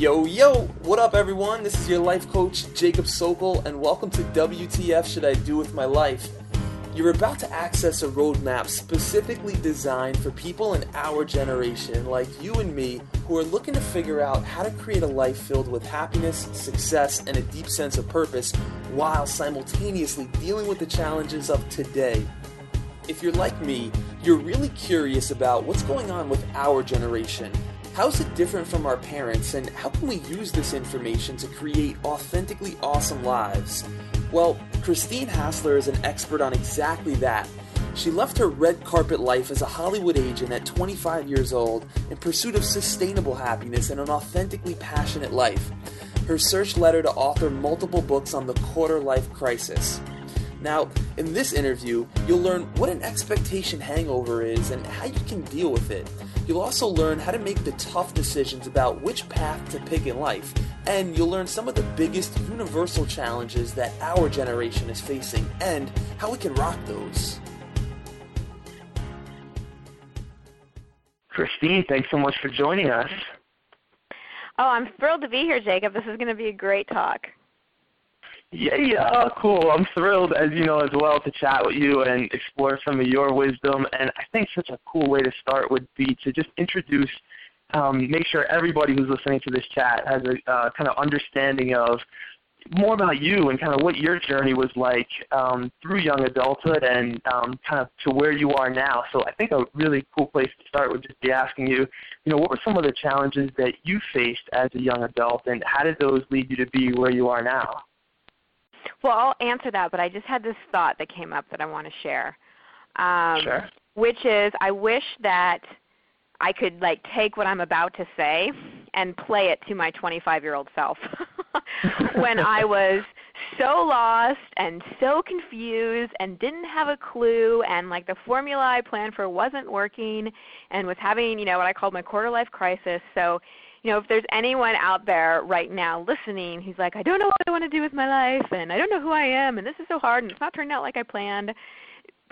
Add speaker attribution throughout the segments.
Speaker 1: Yo, yo, what up, everyone? This is your life coach, Jacob Sokol, and welcome to WTF Should I Do With My Life? You're about to access a roadmap specifically designed for people in our generation, like you and me, who are looking to figure out how to create a life filled with happiness, success, and a deep sense of purpose while simultaneously dealing with the challenges of today. If you're like me, you're really curious about what's going on with our generation. How's it different from our parents, and how can we use this information to create authentically awesome lives? Well, Christine Hassler is an expert on exactly that. She left her red carpet life as a Hollywood agent at 25 years old in pursuit of sustainable happiness and an authentically passionate life. Her search led her to author multiple books on the quarter life crisis. Now, in this interview, you'll learn what an expectation hangover is and how you can deal with it. You'll also learn how to make the tough decisions about which path to pick in life, and you'll learn some of the biggest universal challenges that our generation is facing and how we can rock those.
Speaker 2: Christine, thanks so much for joining us.
Speaker 3: Oh, I'm thrilled to be here, Jacob. This is going to be a great talk.
Speaker 2: Yeah, yeah, oh, cool. I'm thrilled, as you know, as well, to chat with you and explore some of your wisdom. And I think such a cool way to start would be to just introduce, um, make sure everybody who's listening to this chat has a uh, kind of understanding of more about you and kind of what your journey was like um, through young adulthood and um, kind of to where you are now. So I think a really cool place to start would just be asking you, you know, what were some of the challenges that you faced as a young adult, and how did those lead you to be where you are now?
Speaker 3: Well, I'll answer that, but I just had this thought that came up that I want to share.
Speaker 2: Um, sure.
Speaker 3: Which is, I wish that I could like take what I'm about to say and play it to my 25-year-old self when I was so lost and so confused and didn't have a clue and like the formula I planned for wasn't working and was having, you know, what I called my quarter life crisis. So you know, if there's anyone out there right now listening who's like, I don't know what I want to do with my life, and I don't know who I am, and this is so hard, and it's not turning out like I planned,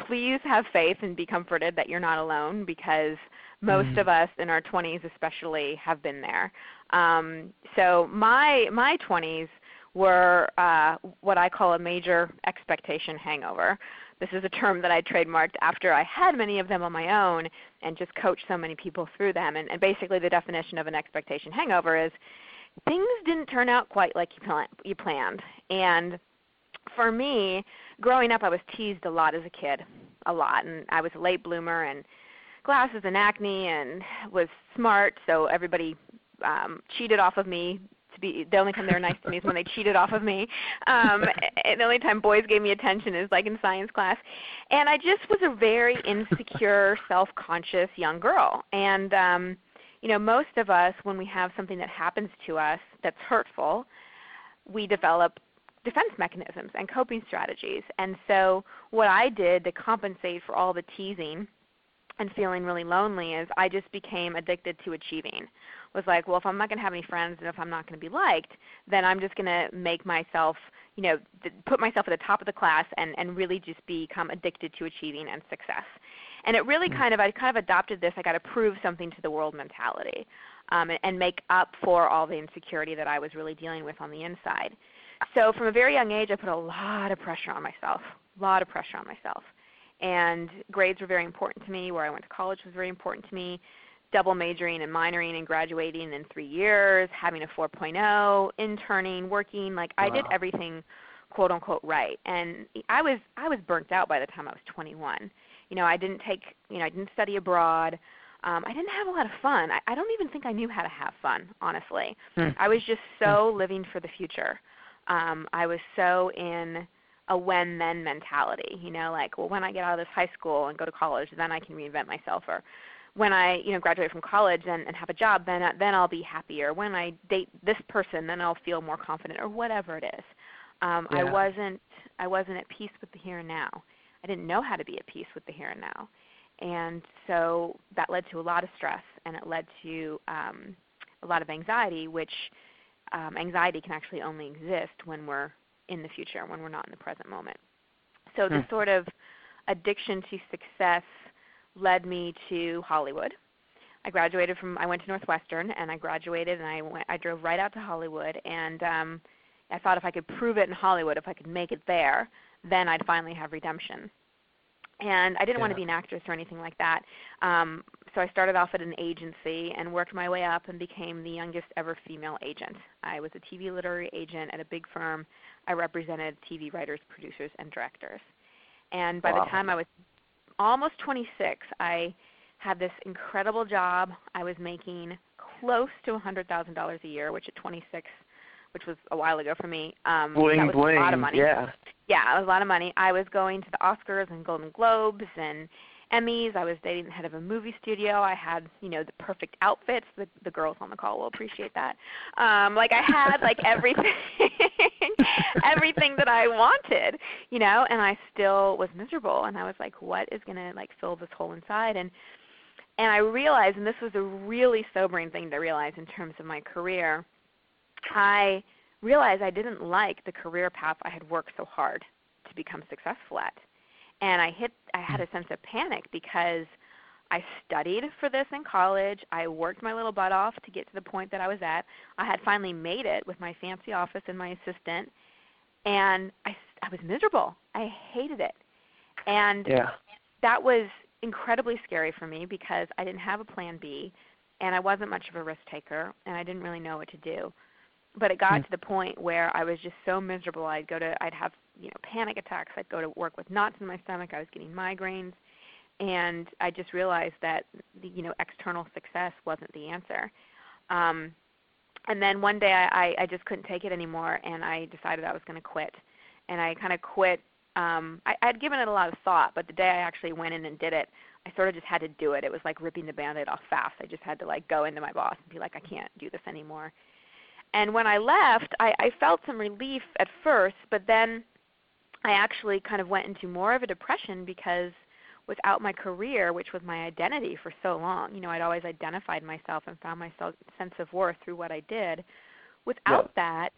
Speaker 3: please have faith and be comforted that you're not alone because most mm-hmm. of us in our 20s especially have been there. Um, so my my 20s were uh, what I call a major expectation hangover. This is a term that I trademarked after I had many of them on my own and just coached so many people through them. And, and basically, the definition of an expectation hangover is things didn't turn out quite like you, plan- you planned. And for me, growing up, I was teased a lot as a kid, a lot. And I was a late bloomer and glasses and acne and was smart, so everybody um, cheated off of me to be the only time they were nice to me is when they cheated off of me. Um, and the only time boys gave me attention is like in science class. And I just was a very insecure, self-conscious young girl. And um, you know, most of us when we have something that happens to us that's hurtful, we develop defense mechanisms and coping strategies. And so what I did to compensate for all the teasing and feeling really lonely is I just became addicted to achieving was like, well, if I'm not going to have any friends and if I'm not going to be liked, then I'm just going to make myself, you know, th- put myself at the top of the class and, and really just become addicted to achieving and success. And it really kind of, I kind of adopted this, I got to prove something to the world mentality um, and, and make up for all the insecurity that I was really dealing with on the inside. So from a very young age, I put a lot of pressure on myself, a lot of pressure on myself. And grades were very important to me. Where I went to college was very important to me double majoring and minoring and graduating in three years, having a 4.0, interning, working. Like wow. I did everything quote unquote right. And I was I was burnt out by the time I was 21. You know, I didn't take you know I didn't study abroad. Um, I didn't have a lot of fun. I, I don't even think I knew how to have fun, honestly. Hmm. I was just so hmm. living for the future. Um, I was so in a when then mentality, you know, like, well, when I get out of this high school and go to college, then I can reinvent myself, or when I you know graduate from college and, and have a job, then then I'll be happier. When I date this person, then I'll feel more confident, or whatever it is. Um, yeah. I wasn't I wasn't at peace with the here and now. I didn't know how to be at peace with the here and now, and so that led to a lot of stress, and it led to um, a lot of anxiety, which um, anxiety can actually only exist when we're in the future, when we're not in the present moment. So hmm. the sort of addiction to success led me to Hollywood. I graduated from I went to Northwestern and I graduated and I went I drove right out to Hollywood and um I thought if I could prove it in Hollywood, if I could make it there, then I'd finally have redemption. And I didn't
Speaker 1: yeah.
Speaker 3: want to be an actress or anything like that. Um, so I started off at an agency and worked my way up and became the youngest ever female agent. I was a TV literary agent at a big firm. I represented TV writers, producers, and directors. And by
Speaker 1: wow.
Speaker 3: the time I was almost 26, I had this incredible job. I was making close to $100,000 a year, which at 26 which was a while ago for me. Um,
Speaker 2: bling,
Speaker 3: that was
Speaker 2: bling.
Speaker 3: a lot of money.
Speaker 2: Yeah.
Speaker 3: Yeah, it was a lot of money. I was going to the Oscars and Golden Globes and Emmys. I was dating the head of a movie studio. I had, you know, the perfect outfits. The the girls on the call will appreciate that. Um, like I had like everything everything that I wanted, you know, and I still was miserable and I was like, what is gonna like fill this hole inside? And and I realized and this was a really sobering thing to realize in terms of my career I realized I didn't like the career path I had worked so hard to become successful at. And I hit I had a sense of panic because I studied for this in college. I worked my little butt off to get to the point that I was at. I had finally made it with my fancy office and my assistant, and I, I was miserable. I hated it. And
Speaker 2: yeah.
Speaker 3: that was incredibly scary for me because I didn't have a plan B, and I wasn't much of a risk taker, and I didn't really know what to do but it got mm. to the point where I was just so miserable. I'd go to, I'd have you know panic attacks. I'd go to work with knots in my stomach. I was getting migraines, and I just realized that the, you know external success wasn't the answer. Um, and then one day I, I, just couldn't take it anymore, and I decided I was going to quit. And I kind of quit. Um, I, I'd given it a lot of thought, but the day I actually went in and did it, I sort of just had to do it. It was like ripping the band-aid off fast. I just had to like go into my boss and be like, I can't do this anymore and when I left, I, I felt some relief at first, but then I actually kind of went into more of a depression because without my career, which was my identity for so long, you know, I'd always identified myself and found my sense of worth through what I did. Without yeah. that,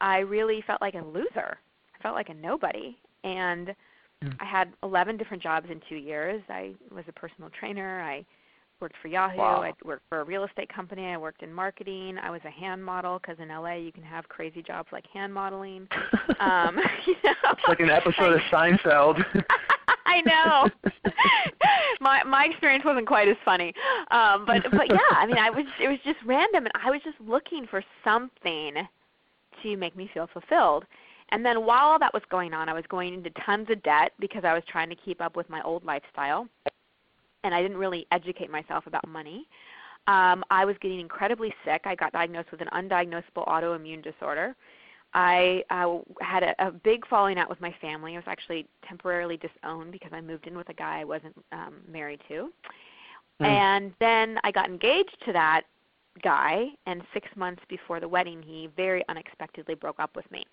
Speaker 3: I really felt like a loser. I felt like a nobody. And mm. I had 11 different jobs in 2 years. I was a personal trainer. I worked for Yahoo.
Speaker 2: Wow.
Speaker 3: I worked for a real estate company. I worked in marketing. I was a hand model because in LA you can have crazy jobs like hand modeling. um, you know,
Speaker 2: it's like an episode of Seinfeld.
Speaker 3: I know. my my experience wasn't quite as funny, um, but but yeah, I mean, I was it was just random, and I was just looking for something to make me feel fulfilled. And then while all that was going on, I was going into tons of debt because I was trying to keep up with my old lifestyle and I didn't really educate myself about money. Um, I was getting incredibly sick. I got diagnosed with an undiagnosable autoimmune disorder. I uh, had a, a big falling out with my family. I was actually temporarily disowned because I moved in with a guy I wasn't um, married to. Mm. And then I got engaged to that guy, and six months before the wedding, he very unexpectedly broke up with me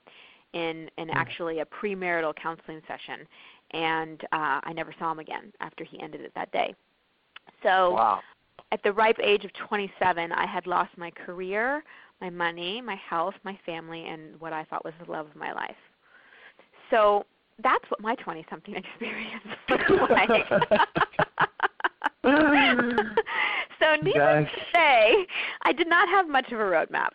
Speaker 3: in, in mm. actually a premarital counseling session and uh, I never saw him again after he ended it that day. So
Speaker 2: wow.
Speaker 3: at the ripe age of 27, I had lost my career, my money, my health, my family, and what I thought was the love of my life. So that's what my 20-something experience was like. so needless to say, I did not have much of a roadmap.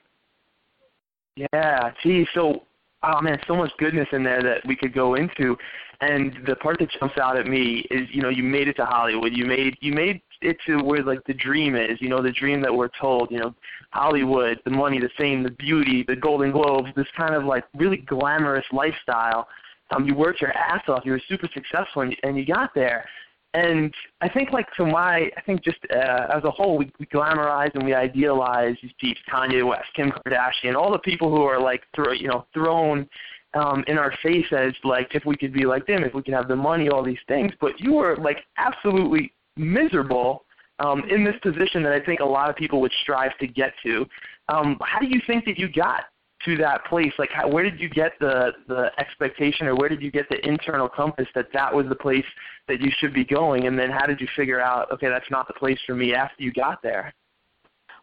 Speaker 2: Yeah, gee, so oh man, so much goodness in there that we could go into. And the part that jumps out at me is, you know, you made it to Hollywood. You made you made it to where like the dream is, you know, the dream that we're told, you know, Hollywood, the money, the fame, the beauty, the Golden Globes, this kind of like really glamorous lifestyle. Um, you worked your ass off. You were super successful, and, and you got there. And I think, like, to my, I think just uh, as a whole, we, we glamorize and we idealize these people, Kanye West, Kim Kardashian, all the people who are like, throw, you know, thrown um, in our face as like, if we could be like them, if we could have the money, all these things. But you were like absolutely miserable um, in this position that I think a lot of people would strive to get to. Um, how do you think that you got to that place? Like, how, where did you get the the expectation, or where did you get the internal compass that that was the place that you should be going? And then, how did you figure out, okay, that's not the place for me after you got there?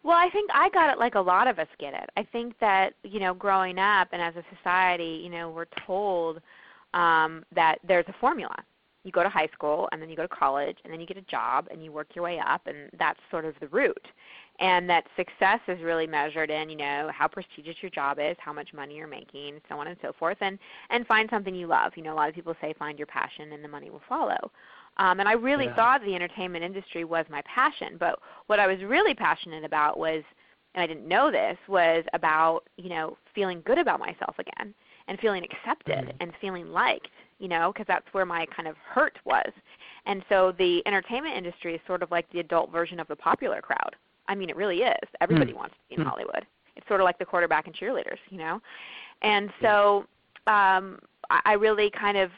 Speaker 3: Well, I think I got it like a lot of us get it. I think that you know, growing up and as a society, you know, we're told um, that there's a formula. you go to high school and then you go to college and then you get a job and you work your way up and that's sort of the route and that success is really measured in you know how prestigious your job is how much money you're making so on and so forth and and find something you love you know a lot of people say find your passion and the money will follow um, and i really
Speaker 1: Yeah.
Speaker 3: thought the entertainment industry was my passion but what i was really passionate about was and i didn't know this was about you know feeling good about myself again and feeling accepted
Speaker 1: Mhm.
Speaker 3: and feeling liked you know because that's where my kind of hurt was and so the entertainment industry is sort of like the adult version of the popular crowd I mean, it really is. Everybody wants to be in
Speaker 2: Hmm.
Speaker 3: Hollywood. It's sort of like the quarterback and cheerleaders, you know. And so um, I I really kind of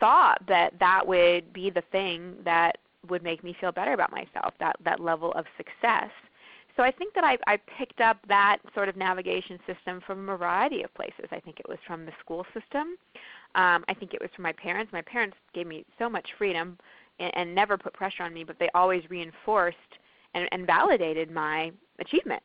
Speaker 3: thought that that would be the thing that would make me feel better about myself. That that level of success. So I think that I, I picked up that sort of navigation system from a variety of places. I think it was from the school system. Um, I think it was from my parents. My parents gave me so much freedom and, and never put pressure on me, but they always reinforced and, and validated my achievement.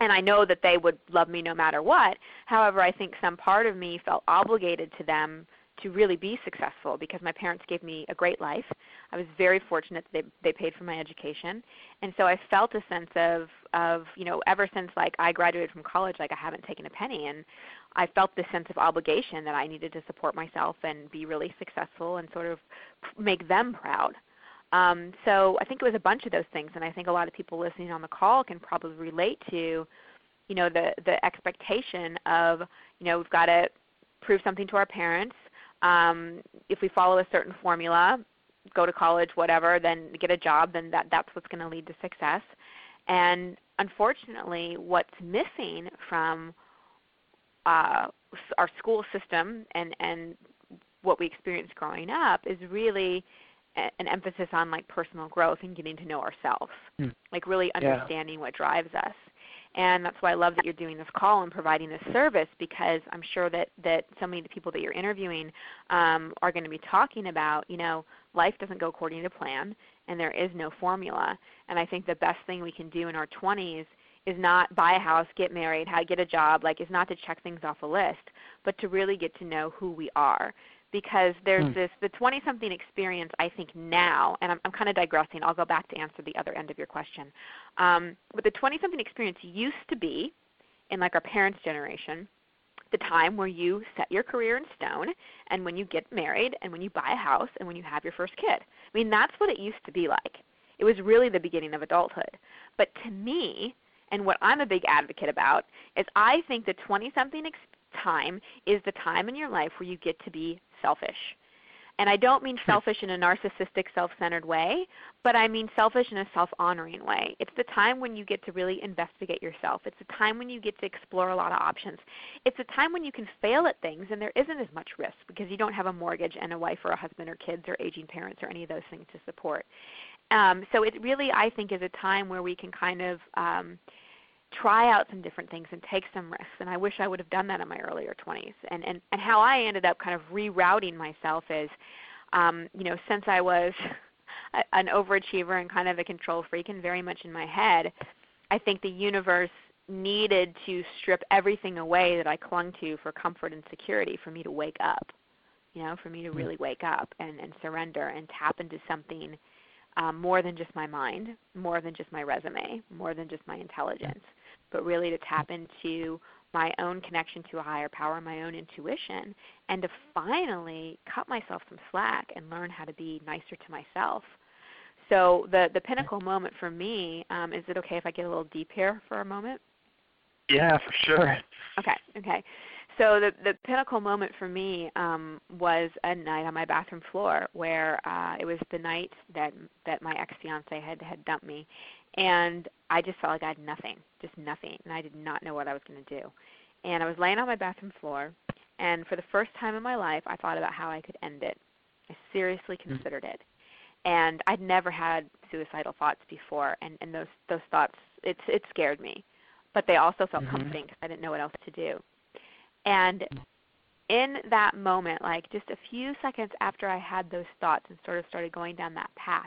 Speaker 3: And I know that they would love me no matter what. However, I think some part of me felt obligated to them to really be successful because my parents gave me a great life. I was very fortunate that they they paid for my education. And so I felt a sense of of, you know, ever since like I graduated from college like I haven't taken a penny and I felt this sense of obligation that I needed to support myself and be really successful and sort of make them proud. Um, so I think it was a bunch of those things, and I think a lot of people listening on the call can probably relate to, you know, the the expectation of, you know, we've got to prove something to our parents. Um, if we follow a certain formula, go to college, whatever, then get a job, then that that's what's going to lead to success. And unfortunately, what's missing from uh, our school system and and what we experienced growing up is really an emphasis on like personal growth and getting to know ourselves,
Speaker 2: Hmm.
Speaker 3: like really
Speaker 2: Yeah.
Speaker 3: understanding what drives us. And that's why I love that you're doing this call and providing this service because I'm sure that that so many of the people that you're interviewing um, are going to be talking about, you know, life doesn't go according to plan, and there is no formula. And I think the best thing we can do in our 20s is not buy a house, get married, how get a job, like is not to check things off a list, but to really get to know who we are. Because there's
Speaker 2: Hmm.
Speaker 3: this the 20 something experience I think now, and I'm, I'm kind of digressing. I'll go back to answer the other end of your question. Um, but the 20 something experience used to be, in like our parents' generation, the time where you set your career in stone and when you get married and when you buy a house and when you have your first kid. I mean, that's what it used to be like. It was really the beginning of adulthood. But to me, and what I'm a big advocate about, is I think the 20 something ex- time is the time in your life where you get to be selfish. And I don't mean selfish in a narcissistic, self centered way, but I mean selfish in a self honoring way. It's the time when you get to really investigate yourself. It's the time when you get to explore a lot of options. It's a time when you can fail at things and there isn't as much risk because you don't have a mortgage and a wife or a husband or kids or aging parents or any of those things to support. Um, so it really, I think, is a time where we can kind of um, try out some different things and take some risks. And I wish I would have done that in my earlier 20s. And and and how I ended up kind of rerouting myself is, um, you know, since I was a- an overachiever and kind of a control freak and very much in my head, I think the universe needed to strip everything away that I clung to for comfort and security for me to wake up. You know, for me to really wake up and, and surrender and tap into something um, more than just my mind, more than just my resume, more than just my intelligence, but really to tap into my own connection to a higher power, my own intuition, and to finally cut myself some slack and learn how to be nicer to myself. So the the pinnacle moment for me um, is it okay if I get a little deep here for a moment?
Speaker 2: Yeah, for sure.
Speaker 3: Okay, okay. So the the pinnacle moment for me um, was a night on my bathroom floor where uh, it was the night that that my ex fiance had had dumped me, and I just felt like I had nothing, just nothing, and I did not know what I was going to do. And I was laying on my bathroom floor, and for the first time in my life, I thought about how I could end it. I seriously considered it, and I'd never had suicidal thoughts before, and and those those thoughts it it scared me, but they also felt
Speaker 2: Mhm.
Speaker 3: comforting because I didn't know what else to do. And in that moment, like just a few seconds after I had those thoughts and sort of started going down that path,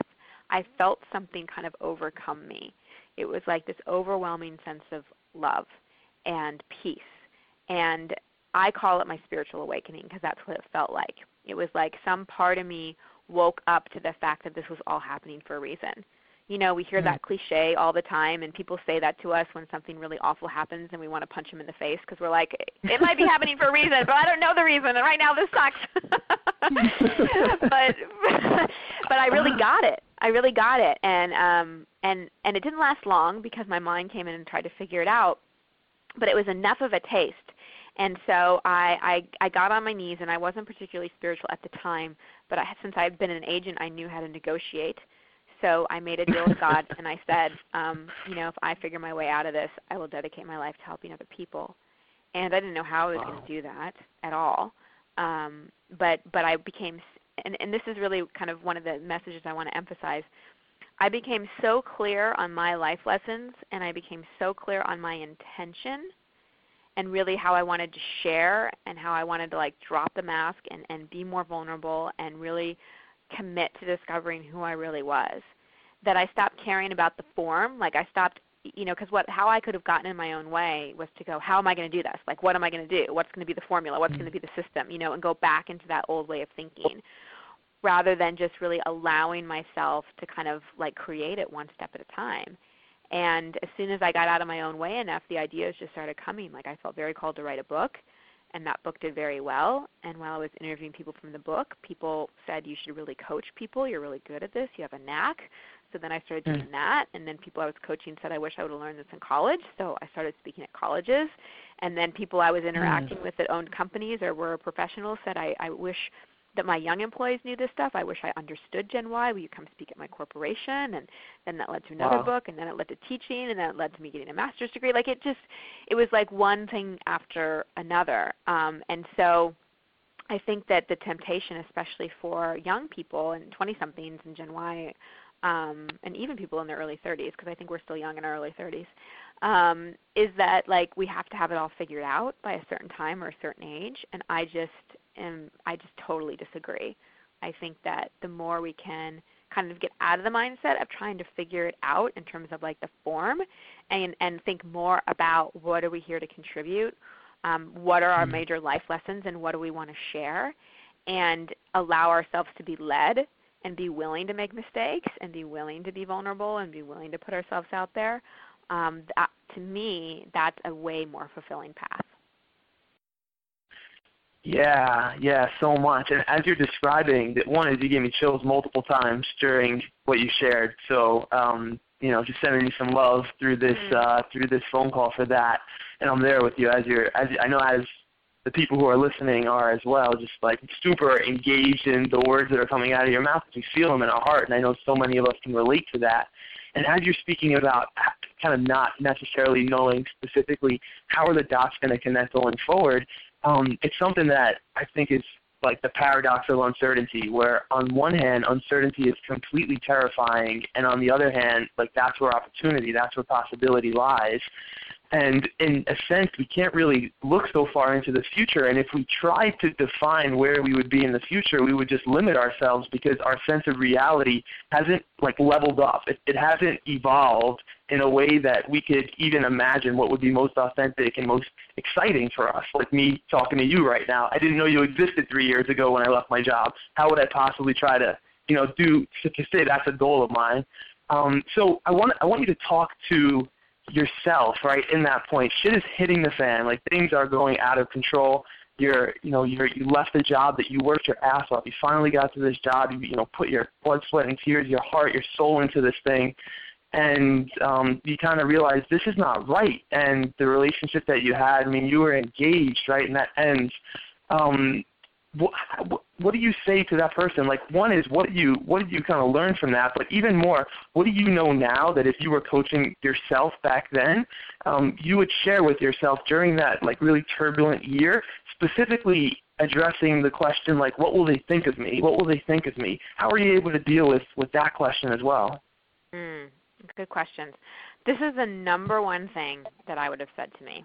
Speaker 3: I felt something kind of overcome me. It was like this overwhelming sense of love and peace. And I call it my spiritual awakening because that's what it felt like. It was like some part of me woke up to the fact that this was all happening for a reason. You know, we hear that cliche all the time, and people say that to us when something really awful happens, and we want to punch them in the face because we're like, "It might be happening for a reason, but I don't know the reason, and right now this sucks." but but I really got it. I really got it, and um, and and it didn't last long because my mind came in and tried to figure it out. But it was enough of a taste, and so I I, I got on my knees, and I wasn't particularly spiritual at the time, but I, since I've been an agent, I knew how to negotiate so I made a deal with God and I said, um, you know, if I figure my way out of this, I will dedicate my life to helping other people. And I didn't know how I was wow. going to do that at all. Um, but but I became, and, and this is really kind of one of the messages I want to emphasize. I became so clear on my life lessons, and I became so clear on my intention, and really how I wanted to share, and how I wanted to like drop the mask and and be more vulnerable, and really commit to discovering who I really was. That I stopped caring about the form. Like I stopped, you know, because what how I could have gotten in my own way was to go, how am I going to do this? Like what am I going to do? What's going to be the formula? What's going to be the system? You know, and go back into that old way of thinking, rather than just really allowing myself to kind of like create it one step at a time. And as soon as I got out of my own way enough, the ideas just started coming. Like I felt very called to write a book and that book did very well. And while I was interviewing people from the book, people said you should really coach people. You're really good at this. You have a knack. So then I started hmm. doing that, and then people I was coaching said I wish I would have learned this in college. So I started speaking at colleges, and then people I was interacting mm. with that owned companies or were professionals said I, I wish that my young employees knew this stuff. I wish I understood Gen Y. Will you come speak at my corporation? And then that led to another
Speaker 2: wow.
Speaker 3: book, and then it led to teaching, and then it led to me getting a master's degree. Like it just, it was like one thing after another. Um, and so, I think that the temptation, especially for young people and 20-somethings and Gen Y, um, and even people in their early 30s, because I think we're still young in our early 30s, um, is that like we have to have it all figured out by a certain time or a certain age. And I just am I just totally disagree. I think that the more we can kind of get out of the mindset of trying to figure it out in terms of like the form and and think more about what are we here to contribute um, what are our mm-hmm. major life lessons and what do we want to share and allow ourselves to be led and be willing to make mistakes and be willing to be vulnerable and be willing to put ourselves out there um, that, to me that's a way more fulfilling path
Speaker 2: yeah, yeah, so much. And as you're describing, that one is you gave me chills multiple times during what you shared. So, um, you know, just sending you some love through this mm-hmm. uh, through this phone call for that. And I'm there with you as you're as I know as the people who are listening are as well, just like super engaged in the words that are coming out of your mouth. We feel them in our heart, and I know so many of us can relate to that. And as you're speaking about kind of not necessarily knowing specifically how are the dots going to connect going forward, um, it's something that I think is like the paradox of uncertainty, where on one hand, uncertainty is completely terrifying, and on the other hand, like that's where opportunity, that's where possibility lies. And in a sense, we can't really look so far into the future. And if we tried to define where we would be in the future, we would just limit ourselves because our sense of reality hasn't like leveled up. It, it hasn't evolved in a way that we could even imagine what would be most authentic and most exciting for us. Like me talking to you right now. I didn't know you existed three years ago when I left my job. How would I possibly try to, you know, do to, to say that's a goal of mine? Um, so I want I want you to talk to yourself, right, in that point. Shit is hitting the fan. Like things are going out of control. You're, you know, you're, you left the job that you worked your ass off. You finally got to this job. You, you know, put your blood, sweat, and tears, your heart, your soul into this thing, and um, you kind of realize this is not right. And the relationship that you had, I mean, you were engaged, right, and that ends. Um, what, do you say to that person? Like, one is what you what did you kind of learn from that? But even more, what do you know now that if you were coaching yourself back then, um, you would share with yourself during that like really turbulent year, specifically addressing the question like, what will they think of me? What will they think of me? How are you able to deal with with that question as well?
Speaker 3: Mm, good questions. This is the number one thing that I would have said to me.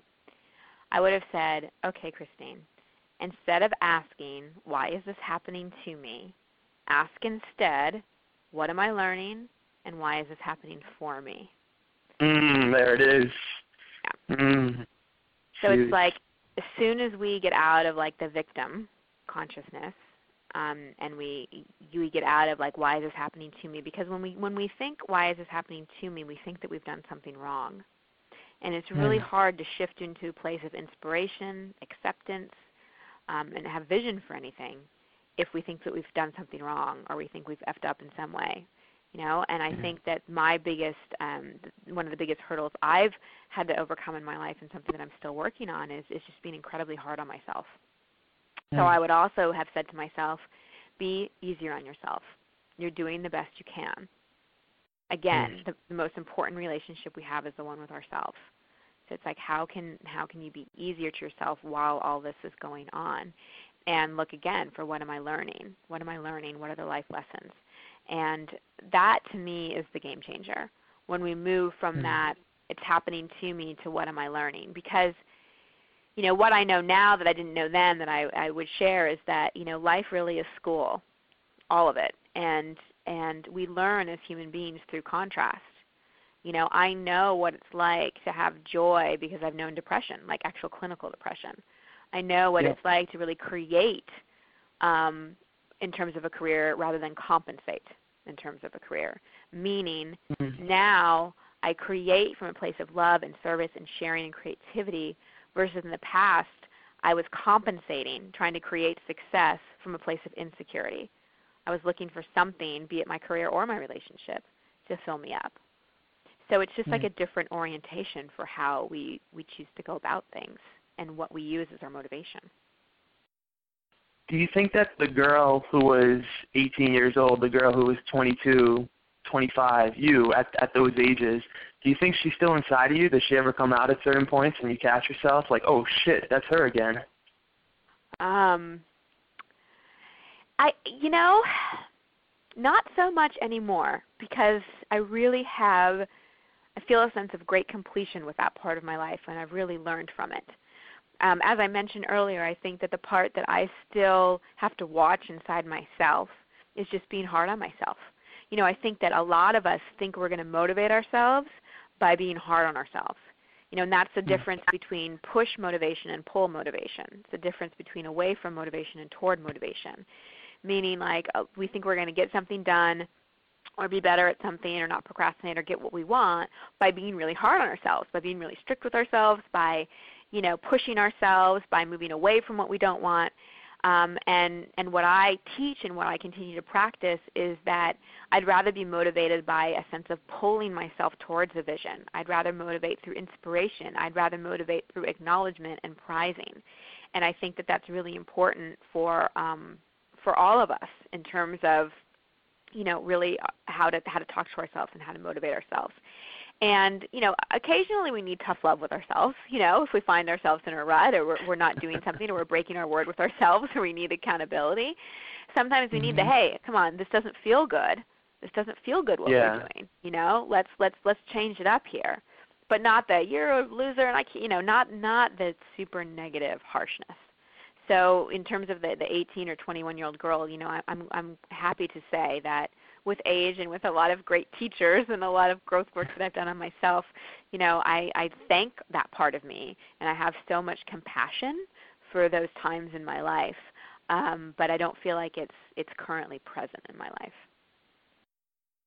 Speaker 3: I would have said, okay, Christine Instead of asking, why is this happening to me? Ask instead, what am I learning and why is this happening for me?
Speaker 2: Mm, there it is.
Speaker 3: Yeah. Mm. So it's like as soon as we get out of like the victim consciousness um, and we we get out of like why is this happening to me? Because when we when we think why is this happening to me, we think that we've done something wrong, and it's really
Speaker 2: Mm.
Speaker 3: hard to shift into a place of inspiration, acceptance, um, and have vision for anything if we think that we've done something wrong or we think we've effed up in some way you know? And i
Speaker 2: Mhm.
Speaker 3: think that my biggest um one of the biggest hurdles i've had to overcome in my life and something that i'm still working on is is just being incredibly hard on myself. So
Speaker 2: Mm.
Speaker 3: i would also have said to myself be easier on yourself. You're doing the best you can. Again the, the most important relationship we have is the one with ourselves it's like how can how can you be easier to yourself while all this is going on? And look again for what am i learning? What am i learning? What are the life lessons? And that to me is the game changer. When we move from
Speaker 2: Mhm.
Speaker 3: that it's happening to me to what am I learning? Because you know what I know now that I didn't know then that I, I would share is that you know life really is school all of it. And and we learn as human beings through contrast you know I know what it's like to have joy because I've known depression like actual clinical depression I know what
Speaker 2: Yeah.
Speaker 3: it's like to really create um, in terms of a career rather than compensate in terms of a career. Meaning
Speaker 2: Mhm.
Speaker 3: now I create from a place of love and service and sharing and creativity versus in the past I was compensating, trying to create success from a place of insecurity. I was looking for something, be it my career or my relationship, to fill me up. So it's just like
Speaker 2: Mhm.
Speaker 3: a different orientation for how we, we choose to go about things and what we use as our motivation.
Speaker 2: Do you think that the girl who was 18 years old, the girl who was 22, 25, you at at those ages, do you think she's still inside of you? Does she ever come out at certain points and you catch yourself like, oh shit, that's her again?
Speaker 3: Um, I you know, not so much anymore because I really have I feel a sense of great completion with that part of my life and I've really learned from it. Um, as I mentioned earlier, I think that the part that I still have to watch inside myself is just being hard on myself. You know, I think that a lot of us think we're going to motivate ourselves by being hard on ourselves. You know, and that's the
Speaker 2: Mm.
Speaker 3: difference between push motivation and pull motivation. It's the difference between away from motivation and toward motivation. Meaning, like, uh, we think we're going to get something done or be better at something or not procrastinate or get what we want by being really hard on ourselves, by being really strict with ourselves, by, you know, pushing ourselves, by moving away from what we don't want. Um, and and what I teach and what I continue to practice is that I'd rather be motivated by a sense of pulling myself towards a vision. I'd rather motivate through inspiration. I'd rather motivate through acknowledgement and prizing. And I think that that's really important for um, for all of us in terms of you know really uh, how to how to talk to ourselves and how to motivate ourselves. And you know, occasionally we need tough love with ourselves. You know, if we find ourselves in a rut, or we're, we're not doing something, or we're breaking our word with ourselves, or we need accountability. Sometimes we need the
Speaker 2: Mhm.
Speaker 3: hey, come on, this doesn't feel good. This doesn't feel good what
Speaker 2: Yeah.
Speaker 3: we're doing. You know, let's let's let's change it up here. But not that you're a loser and I can't, you know, not not the super negative harshness. So in terms of the the 18 or 21 year old girl, you know, I, I'm I'm happy to say that with age and with a lot of great teachers and a lot of growth work that I've done on myself, you know, I, I thank that part of me and I have so much compassion for those times in my life. Um, but I don't feel like it's it's currently present in my life.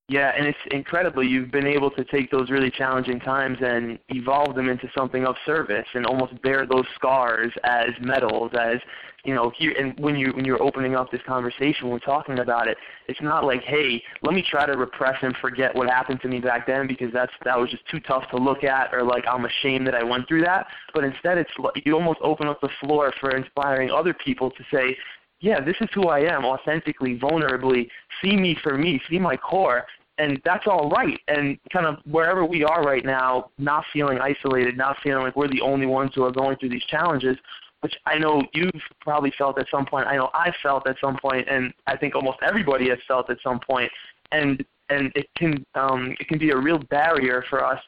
Speaker 2: Yeah, and it's incredible. You've been able to take those really challenging times and evolve them into something of service, and almost bear those scars as medals. As you know, here and when you when you're opening up this conversation, we're talking about it. It's not like, hey, let me try to repress and forget what happened to me back then because that's that was just too tough to look at, or like I'm ashamed that I went through that. But instead, it's you almost open up the floor for inspiring other people to say, yeah, this is who I am, authentically, vulnerably. See me for me, see my core, and that's all right. And kind of wherever we are right now, not feeling isolated, not feeling like we're the only ones who are going through these challenges, which I know you've probably felt at some point. I know I felt at some point, and I think almost everybody has felt at some point. And and it can um, it can be a real barrier for us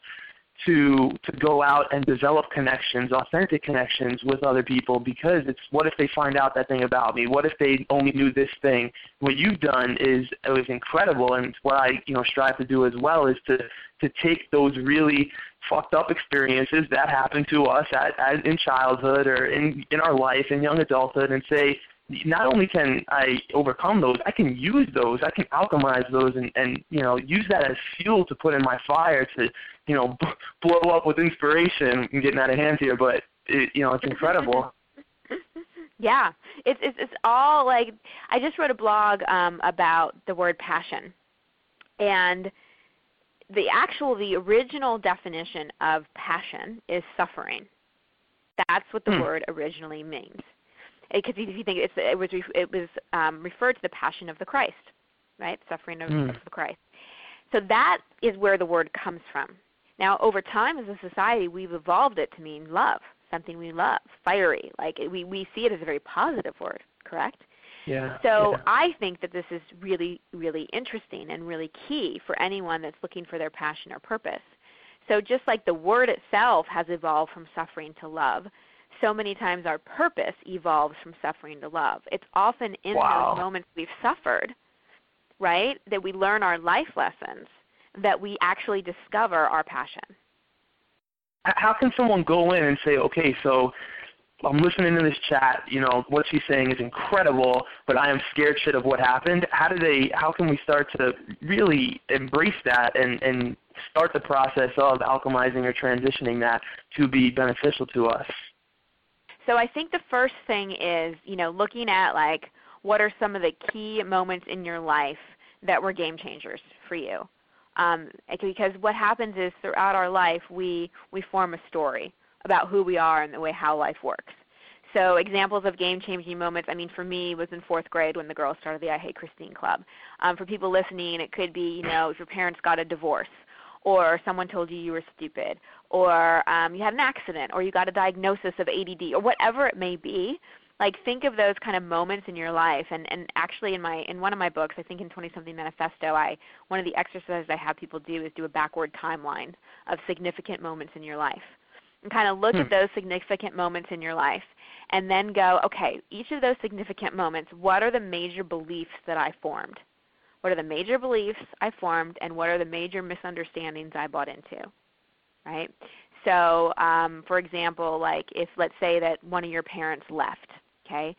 Speaker 2: to to go out and develop connections, authentic connections with other people because it's what if they find out that thing about me? What if they only knew this thing? What you've done is was incredible and what I, you know, strive to do as well is to to take those really fucked up experiences that happened to us at, at in childhood or in in our life in young adulthood and say, not only can I overcome those, I can use those, I can alchemize those, and and you know use that as fuel to put in my fire to you know blow up with inspiration. I'm getting out of hand here, but it, you know it's incredible.
Speaker 3: yeah, it's, it's it's all like I just wrote a blog um, about the word passion, and the actual the original definition of passion is suffering. That's what the hmm. word originally means because if you think it was it was um, referred to the passion of the Christ, right? Suffering of, mm. of the Christ. So that is where the word comes from. Now, over time as a society, we've evolved it to mean love, something we love, fiery. Like we we see it as a very positive word, correct?
Speaker 2: Yeah.
Speaker 3: So
Speaker 2: yeah.
Speaker 3: I think that this is really really interesting and really key for anyone that's looking for their passion or purpose. So just like the word itself has evolved from suffering to love, so many times our purpose evolves from suffering to love. It's often in
Speaker 2: wow.
Speaker 3: those moments we've suffered, right, that we learn our life lessons, that we actually discover our passion.
Speaker 2: How can someone go in and say, okay, so I'm listening to this chat, you know, what she's saying is incredible, but I am scared shit of what happened. How do they how can we start to really embrace that and, and start the process of alchemizing or transitioning that to be beneficial to us?
Speaker 3: So I think the first thing is, you know, looking at like what are some of the key moments in your life that were game changers for you. Um, because what happens is throughout our life we we form a story about who we are and the way how life works. So examples of game-changing moments, I mean, for me, was in fourth grade when the girls started the I Hate Christine Club. Um, for people listening, it could be, you know, if your parents got a divorce, or someone told you you were stupid, or um, you had an accident, or you got a diagnosis of ADD, or whatever it may be. Like think of those kind of moments in your life, and, and actually in my in one of my books, I think in 20 something manifesto, I one of the exercises I have people do is do a backward timeline of significant moments in your life, and kind of look hmm. at those significant moments in your life, and then go, okay, each of those significant moments, what are the major beliefs that I formed? What are the major beliefs I formed, and what are the major misunderstandings I bought into? Right? So, um, for example, like if let's say that one of your parents left, okay?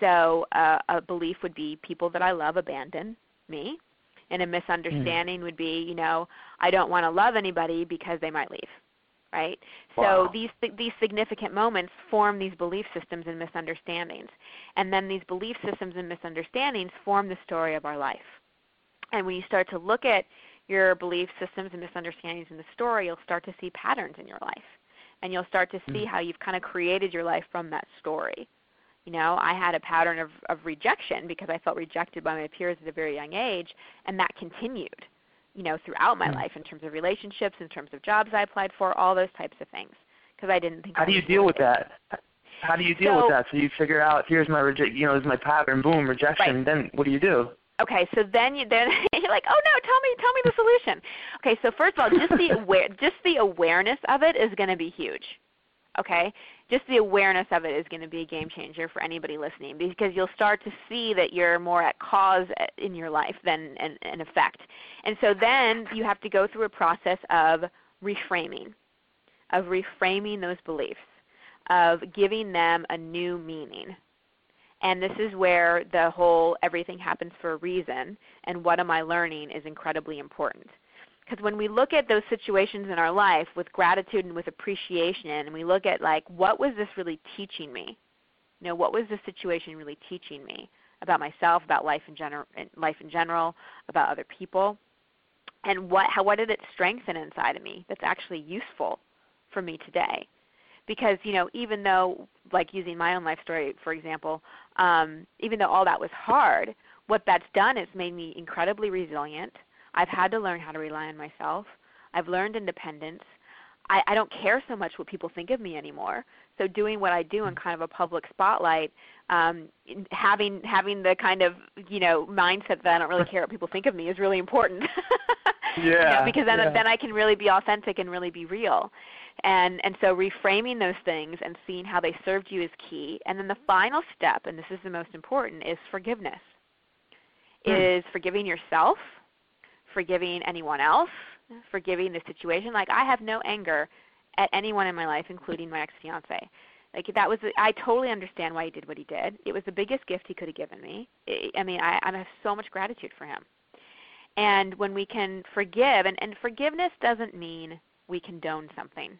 Speaker 3: So uh, a belief would be people that I love abandon me, and a misunderstanding mm. would be, you know, I don't want to love anybody because they might leave, right?
Speaker 2: Wow.
Speaker 3: So these these significant moments form these belief systems and misunderstandings, and then these belief systems and misunderstandings form the story of our life. And when you start to look at your belief systems and misunderstandings in the story, you'll start to see patterns in your life. And you'll start to see mm-hmm. how you've kind of created your life from that story. You know, I had a pattern of, of rejection because I felt rejected by my peers at a very young age, and that continued, you know, throughout my mm-hmm. life in terms of relationships, in terms of jobs I applied for, all those types of things. Because I didn't think.
Speaker 2: How do you deal with that? How do you deal
Speaker 3: so,
Speaker 2: with that? So you figure out here's my reject, you know, is my pattern, boom, rejection.
Speaker 3: Right.
Speaker 2: Then what do you do?
Speaker 3: Okay, so then you then you're like, oh no, tell me tell me the solution. Okay, so first of all, just the aware just the awareness of it is going to be huge. Okay, just the awareness of it is going to be a game changer for anybody listening because you'll start to see that you're more at cause uh, in your life than an, an effect. And so then you have to go through a process of reframing, of reframing those beliefs, of giving them a new meaning and this is where the whole everything happens for a reason and what am I learning is incredibly important. Because when we look at those situations in our life with gratitude and with appreciation, and we look at like, what was this really teaching me? You know, what was this situation really teaching me about myself, about life in general, life in general, about other people, and what how what did it strengthen inside of me that's actually useful for me today? because you know even though like using my own life story for example um, even though all that was hard what that's done is made me incredibly resilient i've had to learn how to rely on myself i've learned independence I, I don't care so much what people think of me anymore so doing what i do in kind of a public spotlight um, having having the kind of you know mindset that i don't really care what people think of me is really important
Speaker 2: yeah
Speaker 3: you know, because then
Speaker 2: yeah.
Speaker 3: then i can really be authentic and really be real and, and so reframing those things and seeing how they served you is key. And then the final step, and this is the most important, is forgiveness. Hmm. Is forgiving yourself, forgiving anyone else, forgiving the situation. Like I have no anger at anyone in my life, including my ex fiance. Like that was I totally understand why he did what he did. It was the biggest gift he could have given me. I mean, I, I have so much gratitude for him. And when we can forgive, and, and forgiveness doesn't mean we condone something.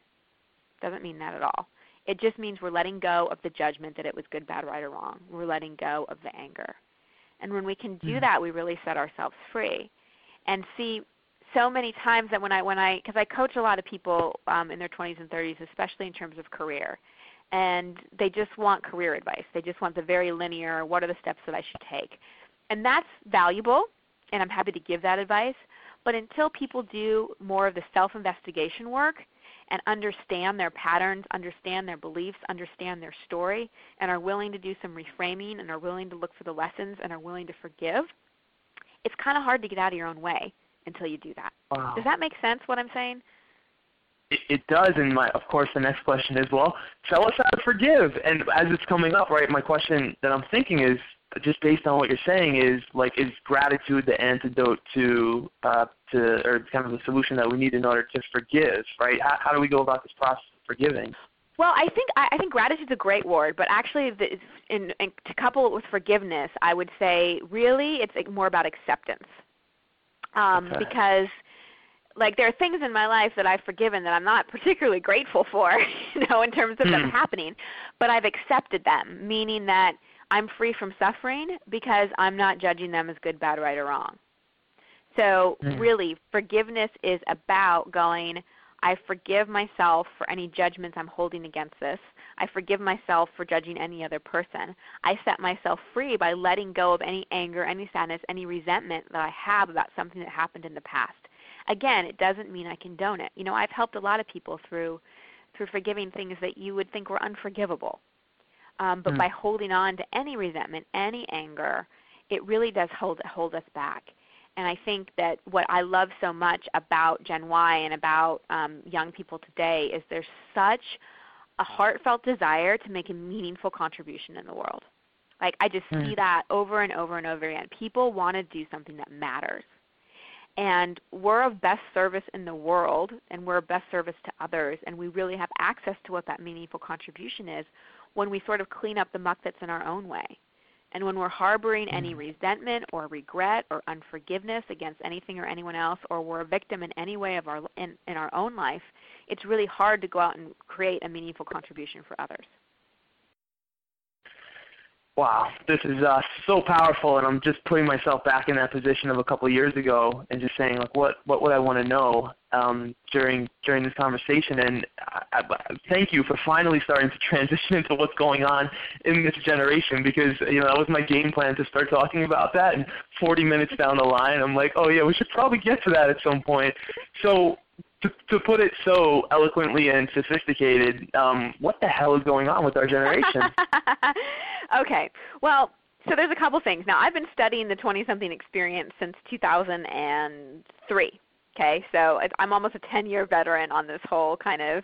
Speaker 3: Doesn't mean that at all. It just means we're letting go of the judgment that it was good, bad, right, or wrong. We're letting go of the anger. And when we can do mm. that, we really set ourselves free. And see, so many times that when I when I because I coach a lot of people um, in their 20s and 30s, especially in terms of career, and they just want career advice. They just want the very linear. What are the steps that I should take? And that's valuable, and I'm happy to give that advice. But until people do more of the self-investigation work and understand their patterns, understand their beliefs, understand their story, and are willing to do some reframing and are willing to look for the lessons and are willing to forgive, it's kind of hard to get out of your own way until you do that.
Speaker 2: Wow.
Speaker 3: Does that make sense what I'm saying?
Speaker 2: It, it does, and my of course the next question is, well, tell us how to forgive. And as it's coming up, right, my question that I'm thinking is, just based on what you're saying is like is gratitude the antidote to uh, to or kind of the solution that we need in order to forgive, right? How, how do we go about this process of forgiving?
Speaker 3: Well, I think I, I think gratitude is a great word, but actually, the, in, in, to couple it with forgiveness, I would say really it's more about acceptance, um,
Speaker 2: okay.
Speaker 3: because like there are things in my life that I've forgiven that I'm not particularly grateful for, you know, in terms of them
Speaker 2: Hmm.
Speaker 3: happening, but I've accepted them, meaning that I'm free from suffering because I'm not judging them as good, bad, right, or wrong. So
Speaker 2: Mm.
Speaker 3: really, forgiveness is about going, I forgive myself for any judgments I'm holding against this. I forgive myself for judging any other person. I set myself free by letting go of any anger, any sadness, any resentment that I have about something that happened in the past. Again, it doesn't mean I condone it. You know, I've helped a lot of people through through forgiving things that you would think were unforgivable. Um, but
Speaker 2: Mm.
Speaker 3: by holding on to any resentment, any anger, it really does hold hold us back. And I think that what I love so much about Gen Y and about um, young people today is there's such a heartfelt desire to make a meaningful contribution in the world. Like I just see
Speaker 2: Mm.
Speaker 3: that over and over and over again. People want to do something that matters. And we're of best service in the world and we're of best service to others and we really have access to what that meaningful contribution is when we sort of clean up the muck that's in our own way. And when we're harboring any mm. resentment or regret or unforgiveness against anything or anyone else, or we're a victim in any way of our in, in our own life, it's really hard to go out and create a meaningful contribution for others.
Speaker 2: Wow, this is uh, so powerful, and I'm just putting myself back in that position of a couple of years ago, and just saying like, what what would I want to know um, during during this conversation? And I, I, thank you for finally starting to transition into what's going on in this generation, because you know that was my game plan to start talking about that. And 40 minutes down the line, I'm like, oh yeah, we should probably get to that at some point. So to, to put it so eloquently and sophisticated, um, what the hell is going on with our generation?
Speaker 3: okay. Well, so there's a couple things. Now, I've been studying the 20-something experience since 2003. Okay, so I'm almost a 10-year veteran on this whole kind of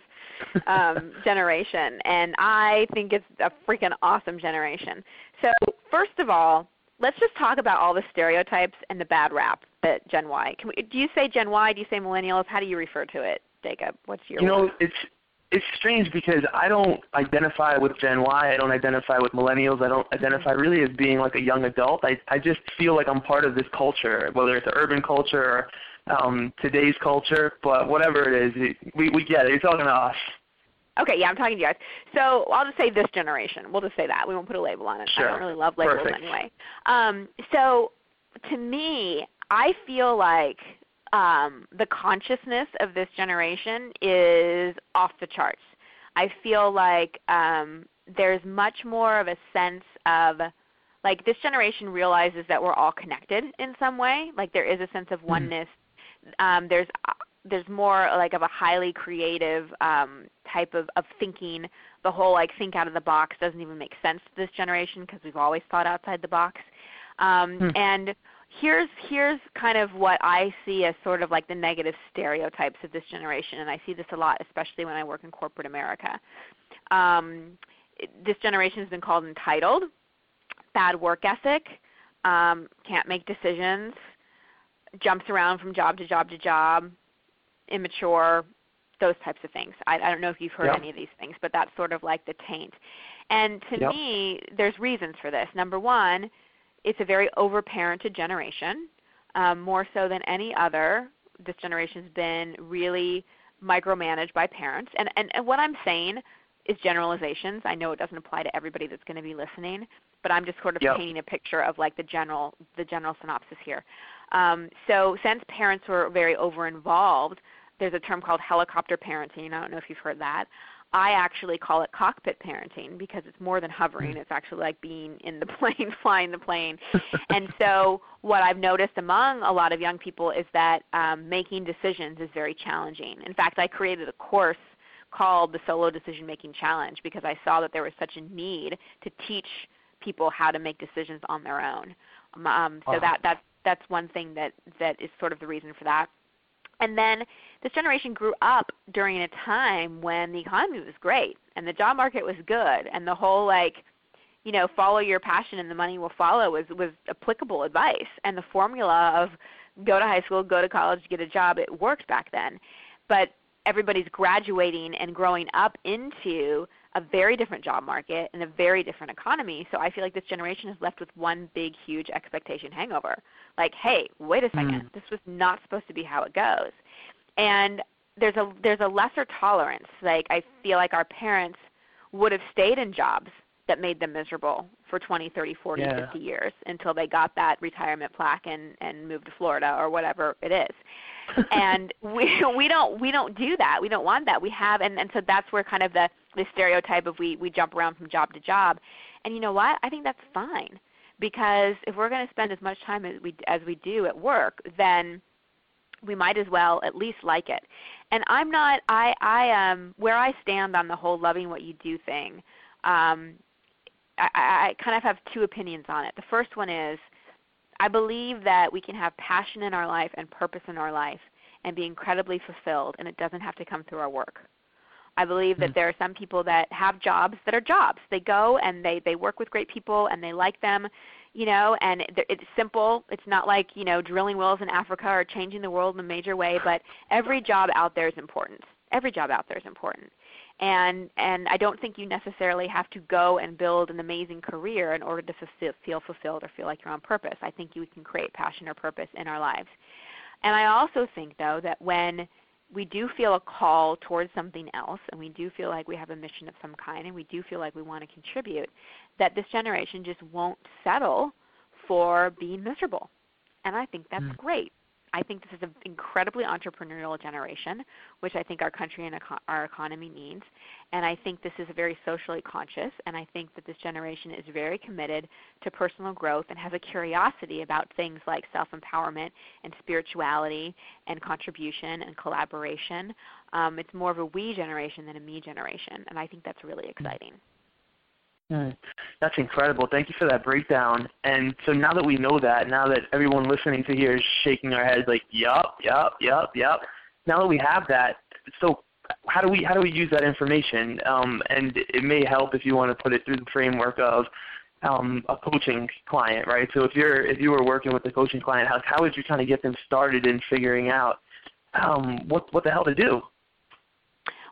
Speaker 3: um, generation, and I think it's a freaking awesome generation. So first of all, let's just talk about all the stereotypes and the bad rap that Gen Y. Can we, do you say Gen Y? Do you say millennials? How do you refer to it, Jacob? What's your
Speaker 2: you know,
Speaker 3: word?
Speaker 2: it's it's strange because I don't identify with Gen Y. I don't identify with millennials. I don't identify really as being like a young adult. I I just feel like I'm part of this culture, whether it's the urban culture or um, today's culture. But whatever it is, it, we we get it. You're talking to us.
Speaker 3: Okay, yeah, I'm talking to you guys. So I'll just say this generation. We'll just say that. We won't put a label on it. I don't really love labels
Speaker 2: Perfect.
Speaker 3: anyway. Um, so to me, I feel like um, the consciousness of this generation is off the charts. I feel like um, there's much more of a sense of like this generation realizes that we're all connected in some way. Like there is a sense of oneness. Um, there's there's more like of a highly creative um, type of, of thinking. The whole like think out of the box doesn't even make sense to this generation because we've always thought outside the box. Um,
Speaker 2: Hmm.
Speaker 3: And here's here's kind of what I see as sort of like the negative stereotypes of this generation, and I see this a lot, especially when I work in corporate America. Um, this generation has been called entitled, bad work ethic, um, can't make decisions, jumps around from job to job to job, immature, those types of things. I, I don't know if you've heard
Speaker 2: Yep.
Speaker 3: any of these things, but that's sort of like the taint. And to
Speaker 2: Yep.
Speaker 3: me, there's reasons for this. Number one, it's a very overparented generation, um, more so than any other. This generation's been really micromanaged by parents. And, and, and what I'm saying is generalizations. I know it doesn't apply to everybody that's going to be listening, but I'm just sort of
Speaker 2: Yep.
Speaker 3: painting a picture of like the general the general synopsis here. Um, so since parents were very over involved, there's a term called helicopter parenting. I don't know if you've heard that. I actually call it cockpit parenting because it's more than hovering. It's actually like being in the plane, flying the plane. and so what I've noticed among a lot of young people is that um, making decisions is very challenging. In fact, I created a course called the Solo Decision Making Challenge because I saw that there was such a need to teach people how to make decisions on their own. Um, Um, so
Speaker 2: Wow.
Speaker 3: that that's that's one thing that that is sort of the reason for that. And then this generation grew up during a time when the economy was great and the job market was good and the whole like you know follow your passion and the money will follow was was applicable advice. And the formula of go to high school go to college get a job it worked back then. But everybody's graduating and growing up into a very different job market and a very different economy. So i feel like this generation is left with one big huge expectation hangover. Like hey wait a second.
Speaker 2: Mm.
Speaker 3: this was not supposed to be how it goes and there's a there's a lesser tolerance like i feel like our parents would have stayed in jobs that made them miserable for 20 30 40
Speaker 2: Yeah.
Speaker 3: 50 years until they got that retirement plaque and and moved to florida or whatever it is and we we don't we don't do that. We don't want that. We have and, and so that's where kind of the the stereotype of we we jump around from job to job. And you know what? I think that's fine because if we're going to spend as much time as we as we do at work, then we might as well at least like it. And I'm not I I um where I stand on the whole loving what you do thing. Um I, I kind of have two opinions on it. The first one is I believe that we can have passion in our life and purpose in our life and be incredibly fulfilled, and it doesn't have to come through our work. I believe that
Speaker 2: Mm.
Speaker 3: there are some people that have jobs that are jobs. They go and they they work with great people and they like them, you know, and it's simple. It's not like you know drilling wells in Africa or changing the world in a major way. But every job out there is important. Every job out there is important and and I don't think you necessarily have to go and build an amazing career in order to fulfill, feel fulfilled or feel like you're on purpose. I think you can create passion or purpose in our lives. And I also think though that when we do feel a call towards something else and we do feel like we have a mission of some kind and we do feel like we want to contribute, that this generation just won't settle for being miserable. And I think that's
Speaker 2: Mm.
Speaker 3: great. I think this is an incredibly entrepreneurial generation, which I think our country and eco- our economy needs. And I think this is a very socially conscious, and I think that this generation is very committed to personal growth and has a curiosity about things like self empowerment and spirituality and contribution and collaboration. Um, it's more of a we generation than a me generation, and I think that's really exciting.
Speaker 2: That's incredible. Thank you for that breakdown. And so now that we know that, now that everyone listening to here is shaking their heads like, yup, yup, yup, yup. Now that we have that, so how do we how do we use that information? Um, and it may help if you want to put it through the framework of um, a coaching client, right? So if you're if you were working with a coaching client, how how would you kind of get them started in figuring out um, what what the hell to do?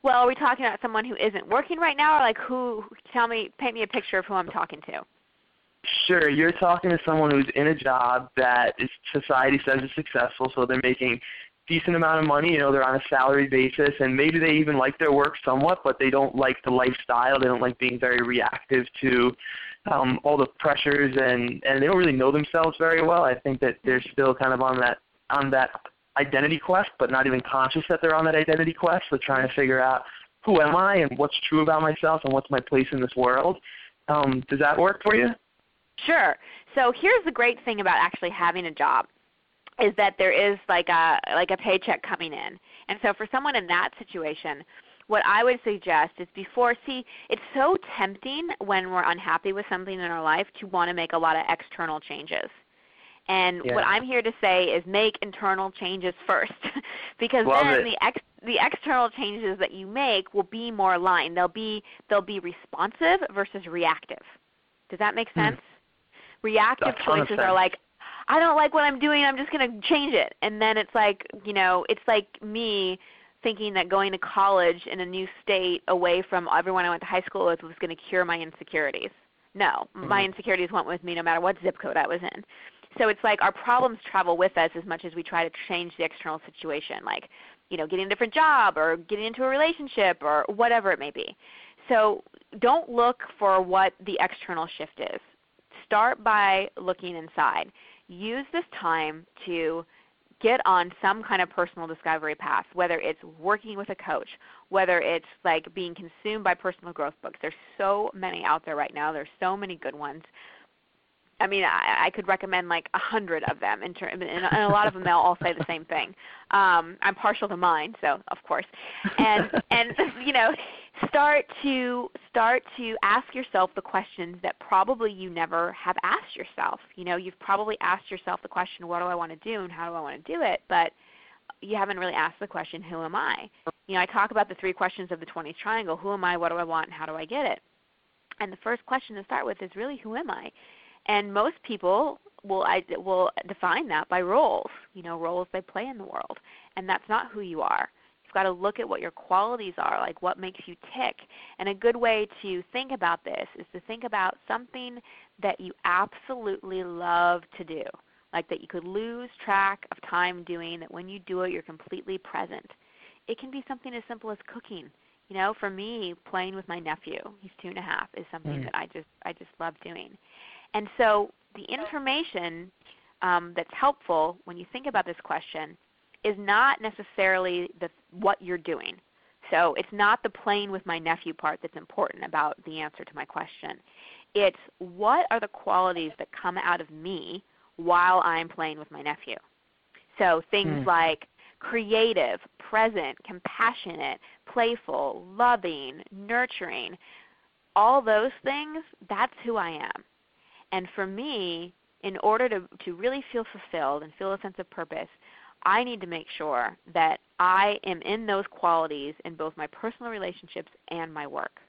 Speaker 3: Well, are we talking about someone who isn't working right now, or like who? Tell me, paint me a picture of who I'm talking to.
Speaker 2: Sure, you're talking to someone who's in a job that is society says is successful, so they're making decent amount of money. You know, they're on a salary basis, and maybe they even like their work somewhat, but they don't like the lifestyle. They don't like being very reactive to um, all the pressures, and and they don't really know themselves very well. I think that they're still kind of on that on that identity quest, but not even conscious that they're on that identity quest. They're trying to figure out who am I and what's true about myself and what's my place in this world. Um, does that work for you?
Speaker 3: Sure. So here's the great thing about actually having a job is that there is like a like a paycheck coming in. And so for someone in that situation, what I would suggest is before see it's so tempting when we're unhappy with something in our life to want to make a lot of external changes. And
Speaker 2: Yeah.
Speaker 3: what I'm here to say is make internal changes first, because
Speaker 2: Love
Speaker 3: then
Speaker 2: it.
Speaker 3: the ex- the external changes that you make will be more aligned. They'll be they'll be responsive versus reactive. Does that make
Speaker 2: Hmm.
Speaker 3: sense? Reactive
Speaker 2: ton of
Speaker 3: choices are like, I don't like what I'm doing. I'm just going to change it. And then it's like, you know, it's like me thinking that going to college in a new state away from everyone I went to high school with was going to cure my insecurities. No, mm-hmm. my insecurities went with me no matter what zip code I was in. So it's like our problems travel with us as much as we try to change the external situation, like you know, getting a different job or getting into a relationship or whatever it may be. So don't look for what the external shift is. Start by looking inside. Use this time to get on some kind of personal discovery path, whether it's working with a coach, whether it's like being consumed by personal growth books. There's so many out there right now. There's so many good ones. I mean, I, I could recommend like a hundred of them, in ter- and, and a lot of them they'll all say the same thing. Um, I'm partial to mine, so of course, and and you know, start to start to ask yourself the questions that probably you never have asked yourself. You know, you've probably asked yourself the question, "What do I want to do, and how do I want to do it?" But you haven't really asked the question, "Who am I?" You know, I talk about the three questions of the 20s triangle: Who am I? What do I want? And how do I get it? And the first question to start with is really, "Who am I?" And most people will I, will define that by roles, you know, roles they play in the world, and that's not who you are. You've got to look at what your qualities are, like what makes you tick. And a good way to think about this is to think about something that you absolutely love to do, like that you could lose track of time doing, that when you do it, you're completely present. It can be something as simple as cooking. You know, for me, playing with my nephew, he's two and a half, is something mm. that I just I just love doing. And so the information um, that's helpful when you think about this question is not necessarily the, what you're doing. So it's not the playing with my nephew part that's important about the answer to my question. It's what are the qualities that come out of me while I'm playing with my nephew. So things hmm. like creative, present, compassionate, playful, loving, nurturing, all those things, that's who I am. And for me, in order to, to really feel fulfilled and feel a sense of purpose, I need to make sure that I am in those qualities in both my personal relationships and my work.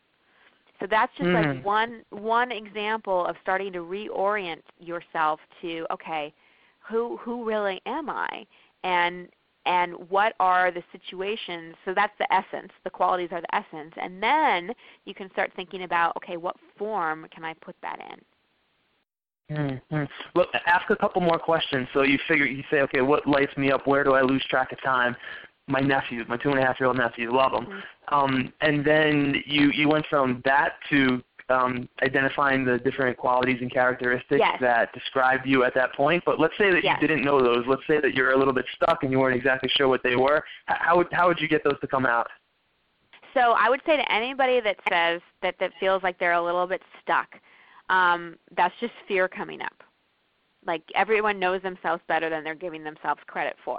Speaker 3: So that's just mm. like one one example of starting to reorient yourself to okay, who who really am I? And and what are the situations so that's the essence the qualities are the essence and then you can start thinking about okay what form can i put that in
Speaker 2: Mm-hmm. Look, ask a couple more questions. So you figure, you say, okay, what lights me up? Where do I lose track of time? My nephew, my two and a half year old nephew, love him. Mm-hmm. Um, and then you you went from that to um, identifying the different qualities and characteristics
Speaker 3: yes.
Speaker 2: that describe you at that point. But let's say that
Speaker 3: yes.
Speaker 2: you didn't know those. Let's say that you're a little bit stuck and you weren't exactly sure what they were. How would how would you get those to come out?
Speaker 3: So I would say to anybody that says that that feels like they're a little bit stuck um, that's just fear coming up. Like everyone knows themselves better than they're giving themselves credit for.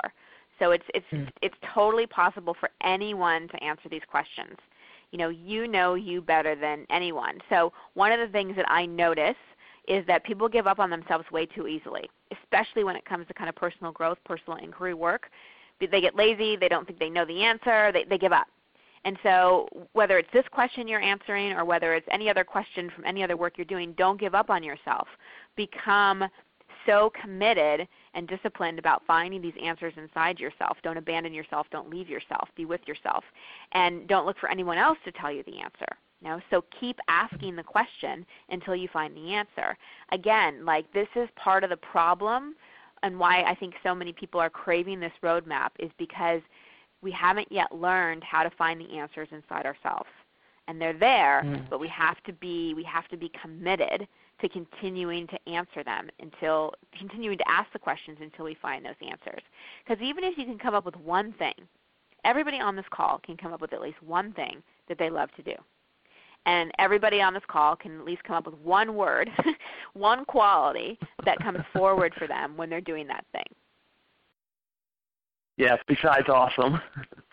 Speaker 3: So it's it's mm. it's totally possible for anyone to answer these questions. You know, you know you better than anyone. So one of the things that I notice is that people give up on themselves way too easily, especially when it comes to kind of personal growth, personal inquiry work. They get lazy, they don't think they know the answer, they, they give up. And so whether it's this question you're answering or whether it's any other question from any other work you're doing, don't give up on yourself. Become so committed and disciplined about finding these answers inside yourself. Don't abandon yourself. Don't leave yourself. Be with yourself. And don't look for anyone else to tell you the answer. You know? So keep asking the question until you find the answer. Again, like this is part of the problem and why I think so many people are craving this roadmap is because – we haven't yet learned how to find the answers inside ourselves. And they're there, mm. but we have to be we have to be committed to continuing to answer them until continuing to ask the questions until we find those answers. Because even if you can come up with one thing, everybody on this call can come up with at least one thing that they love to do. And everybody on this call can at least come up with one word, one quality that comes forward for them when they're doing that thing.
Speaker 2: Yes, besides awesome.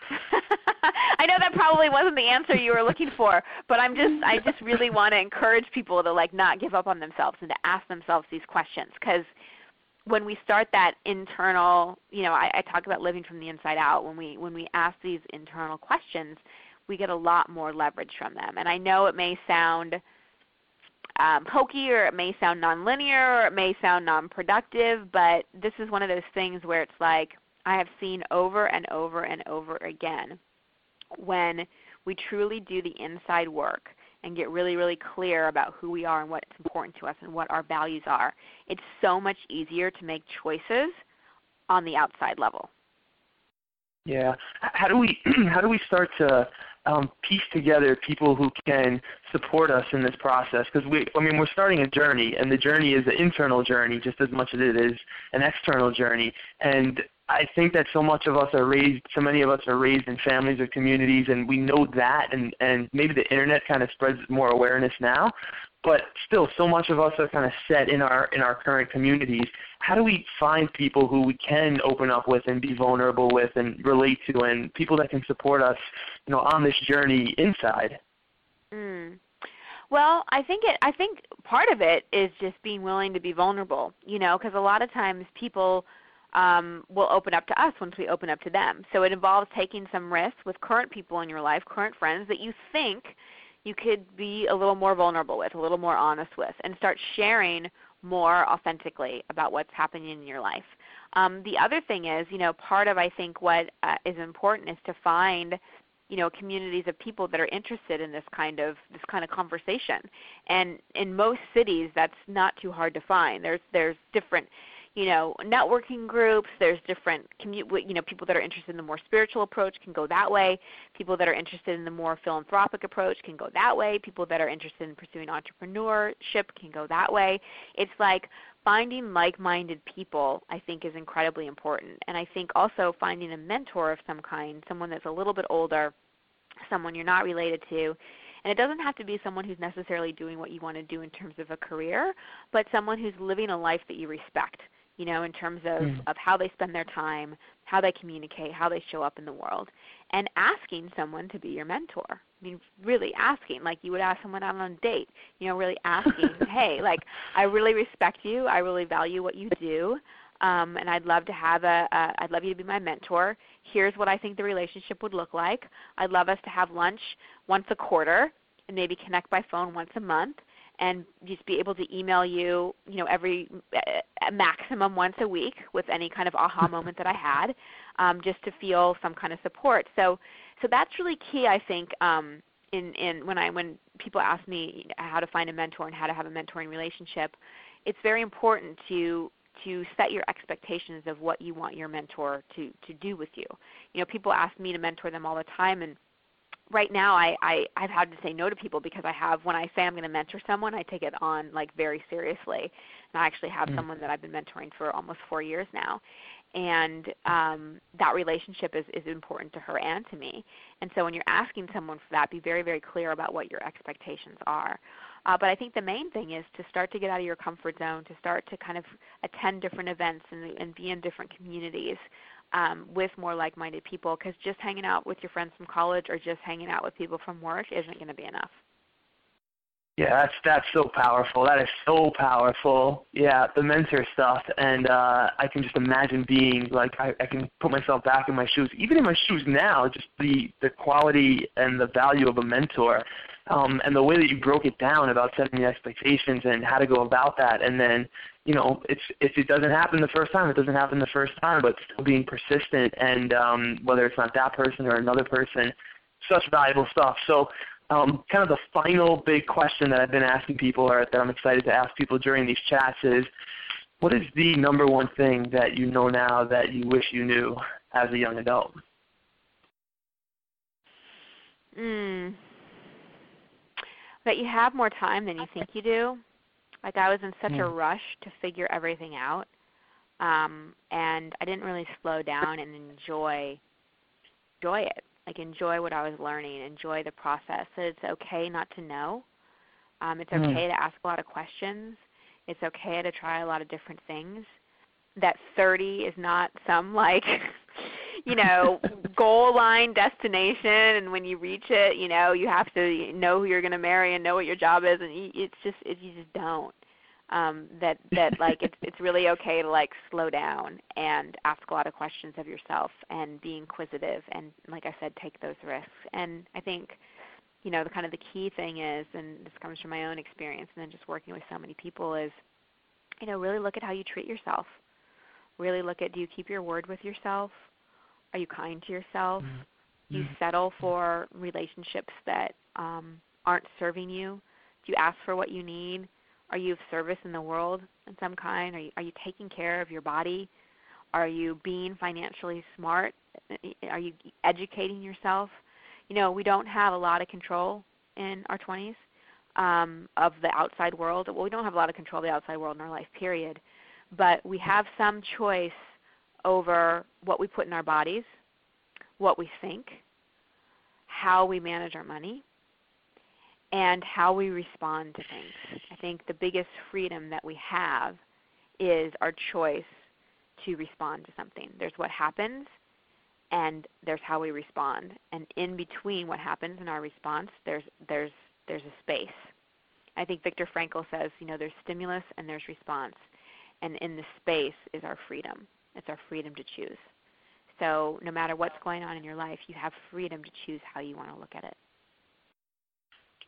Speaker 3: I know that probably wasn't the answer you were looking for, but I'm just I just really want to encourage people to like not give up on themselves and to ask themselves these questions because when we start that internal, you know, I, I talk about living from the inside out. When we when we ask these internal questions, we get a lot more leverage from them. And I know it may sound um, hokey or it may sound nonlinear or it may sound non-productive, but this is one of those things where it's like I have seen over and over and over again when we truly do the inside work and get really, really clear about who we are and what's important to us and what our values are, it's so much easier to make choices on the outside level.
Speaker 2: Yeah. How do we how do we start to um, piece together people who can support us in this process? Because we, I mean, we're starting a journey, and the journey is an internal journey just as much as it is an external journey. And I think that so much of us are raised, so many of us are raised in families or communities, and we know that, and and maybe the internet kind of spreads more awareness now, but still, so much of us are kind of set in our in our current communities. How do we find people who we can open up with and be vulnerable with and relate to, and people that can support us, you know, on this journey inside?
Speaker 3: Mm. Well, I think it. I think part of it is just being willing to be vulnerable. You know, because a lot of times people um, will open up to us once we open up to them. So it involves taking some risks with current people in your life, current friends that you think you could be a little more vulnerable with, a little more honest with, and start sharing more authentically about what's happening in your life. Um, the other thing is, you know, part of I think what uh, is important is to find you know communities of people that are interested in this kind of this kind of conversation and in most cities that's not too hard to find there's there's different you know networking groups there's different you know people that are interested in the more spiritual approach can go that way. People that are interested in the more philanthropic approach can go that way. People that are interested in pursuing entrepreneurship can go that way. It's like finding like-minded people i think is incredibly important. And i think also finding a mentor of some kind someone that's a little bit older someone you're not related to. And it doesn't have to be someone who's necessarily doing what you want to do in terms of a career, but someone who's living a life that you respect you know, in terms of, mm. of how they spend their time, how they communicate, how they show up in the world, and asking someone to be your mentor. I mean, really asking, like you would ask someone out on a date, you know, really asking, hey, like, I really respect you, I really value what you do, um, and I'd love to have a, a, I'd love you to be my mentor. Here's what I think the relationship would look like. I'd love us to have lunch once a quarter and maybe connect by phone once a month and just be able to email you, you know, every uh, maximum once a week with any kind of aha moment that I had, um, just to feel some kind of support. So, so that's really key, I think. Um, in, in when I when people ask me how to find a mentor and how to have a mentoring relationship, it's very important to to set your expectations of what you want your mentor to to do with you. You know, people ask me to mentor them all the time, and right now I, I I've had to say no to people because I have when I say I'm going to mentor someone, I take it on like very seriously. And I actually have mm. someone that I've been mentoring for almost four years now, and um, that relationship is is important to her and to me. And so when you're asking someone for that, be very very clear about what your expectations are. Uh, but I think the main thing is to start to get out of your comfort zone, to start to kind of attend different events and, and be in different communities um, with more like-minded people because just hanging out with your friends from college or just hanging out with people from work isn't going to be enough.
Speaker 2: Yeah, that's that's so powerful. That is so powerful. Yeah, the mentor stuff, and uh, I can just imagine being like I, I can put myself back in my shoes, even in my shoes now. Just the the quality and the value of a mentor, um, and the way that you broke it down about setting the expectations and how to go about that, and then you know, it's if it doesn't happen the first time, it doesn't happen the first time, but still being persistent and um, whether it's not that person or another person, such valuable stuff. So um, kind of the final big question that I've been asking people or that I'm excited to ask people during these chats is, what is the number one thing that you know now that you wish you knew as a young adult?
Speaker 3: Mm. That you have more time than you think you do like I was in such a hmm. rush to figure everything out, um, and I didn't really slow down and enjoy enjoy it. Like enjoy what I was learning, enjoy the process. That it's okay not to know. Um, it's hmm. okay mm. to ask a lot of questions. It's okay to try a lot of different things. That 30 is not some like you know goal line destination and when you reach it you know you have to know who you're going to marry and know what your job is and it's just it, you just don't um that that like it's it's really okay to like slow down and ask a lot of questions of yourself and be inquisitive and like i said take those risks and i think you know the kind of the key thing is and this comes from my own experience and then just working with so many people is you know really look at how you treat yourself really look at do you keep your word with yourself are you kind to yourself? Mm-hmm. Do you mm-hmm. settle for relationships that um, aren't serving you? Do you ask for what you need? Are you of service in the world in some kind? Are you, are you taking care of your body? Are you being financially smart? Are you educating yourself? You know, we don't have a lot of control in our 20s um, of the outside world. Well, we don't have a lot of control of the outside world in our life, period. But we have some choice over what we put in our bodies, what we think, how we manage our money, and how we respond to things. Think the biggest freedom that we have is our choice to respond to something. There's what happens and there's how we respond. And in between what happens and our response, there's there's there's a space. I think Viktor Frankl says, you know, there's stimulus and there's response. And in the space is our freedom. It's our freedom to choose. So no matter what's going on in your life, you have freedom to choose how you want to look at it.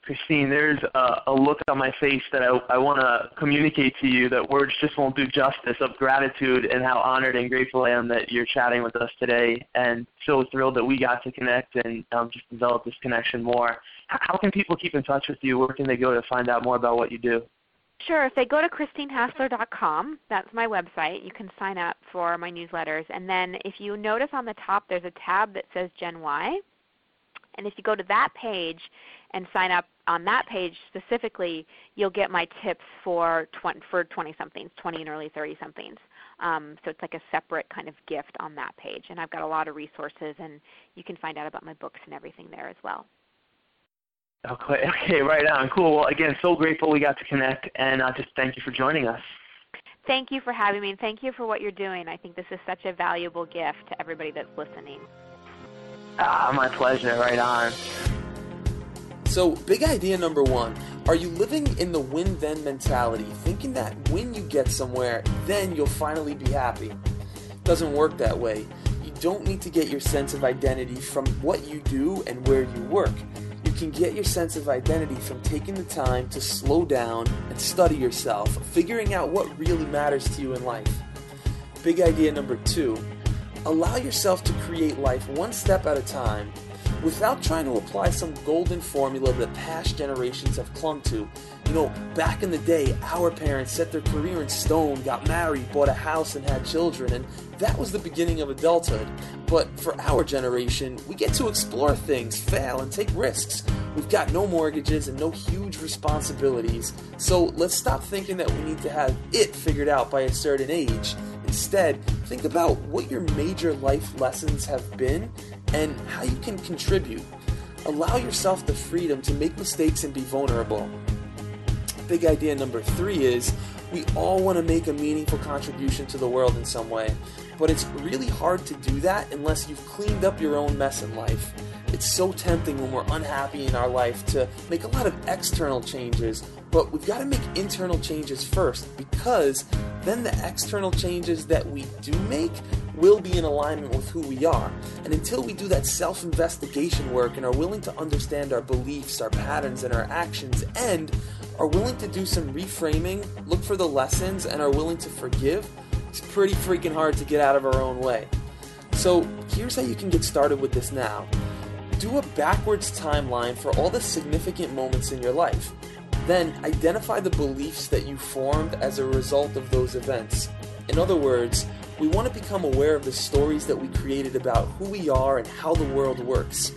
Speaker 2: Christine, there's a, a, look on my face that I, I want to communicate to you that words just won't do justice of gratitude and how honored and grateful I am that you're chatting with us today and so thrilled that we got to connect and um, just develop this connection more. How can people keep in touch with you? Where can they go to find out more about what you do?
Speaker 3: Sure. If they go to ChristineHassler.com, that's my website, you can sign up for my newsletters. And then if you notice on the top, there's a tab that says Gen Y. And if you go to that page and sign up on that page specifically, you'll get my tips for 20, for 20 somethings, 20 and early 30 somethings. Um, so it's like a separate kind of gift on that page. And I've got a lot of resources, and you can find out about my books and everything there as well.
Speaker 2: Okay, okay, right on. Cool. Well, again, so grateful we got to connect, and uh, just thank you for joining us.
Speaker 3: Thank you for having me, and thank you for what you're doing. I think this is such a valuable gift to everybody that's listening.
Speaker 2: Ah, my pleasure. Right on.
Speaker 1: So, big idea number one are you living in the win then mentality, thinking that when you get somewhere, then you'll finally be happy? Doesn't work that way. You don't need to get your sense of identity from what you do and where you work You can get your sense of identity from taking the time to slow down and study yourself, figuring out what really matters to you in life. Big idea number two allow yourself to create life one step at a time without trying to apply some golden formula that past generations have clung to. You know, back in the day, our parents set their career in stone, got married, bought a house, and had children, and that was the beginning of adulthood. But for our generation, we get to explore things, fail, and take risks. We've got no mortgages and no huge responsibilities, so let's stop thinking that we need to have it figured out by a certain age. Instead, think about what your major life lessons have been and how you can contribute. Allow yourself the freedom to make mistakes and be vulnerable. Big idea number three is we all want to make a meaningful contribution to the world in some way, but it's really hard to do that unless you've cleaned up your own mess in life. It's so tempting when we're unhappy in our life to make a lot of external changes, but we've got to make internal changes first because then the external changes that we do make will be in alignment with who we are. And until we do that self investigation work and are willing to understand our beliefs, our patterns, and our actions, and are willing to do some reframing, look for the lessons, and are willing to forgive, it's pretty freaking hard to get out of our own way. So here's how you can get started with this now do a backwards timeline for all the significant moments in your life. Then identify the beliefs that you formed as a result of those events. In other words, we want to become aware of the stories that we created about who we are and how the world works.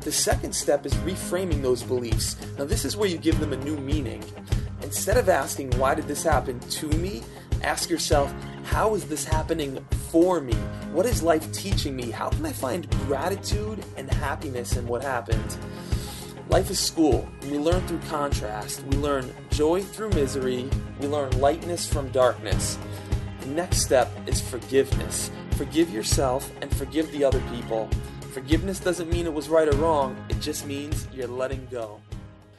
Speaker 1: The second step is reframing those beliefs. Now, this is where you give them a new meaning. Instead of asking, why did this happen to me? Ask yourself, how is this happening for me? What is life teaching me? How can I find gratitude and happiness in what happened? Life is school, we learn through contrast. We learn joy through misery. We learn lightness from darkness. The next step is forgiveness. Forgive yourself and forgive the other people. Forgiveness doesn't mean it was right or wrong, it just means you're letting go.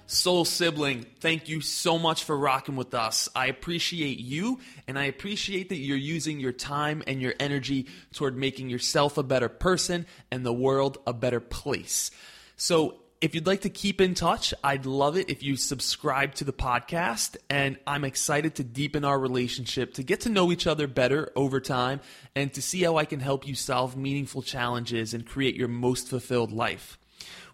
Speaker 1: Soul Sibling, thank you so much for rocking with us. I appreciate you, and I appreciate that you're using your time and your energy toward making yourself a better person and the world a better place. So, if you'd like to keep in touch, I'd love it if you subscribe to the podcast. And I'm excited to deepen our relationship, to get to know each other better over time, and to see how I can help you solve meaningful challenges and create your most fulfilled life.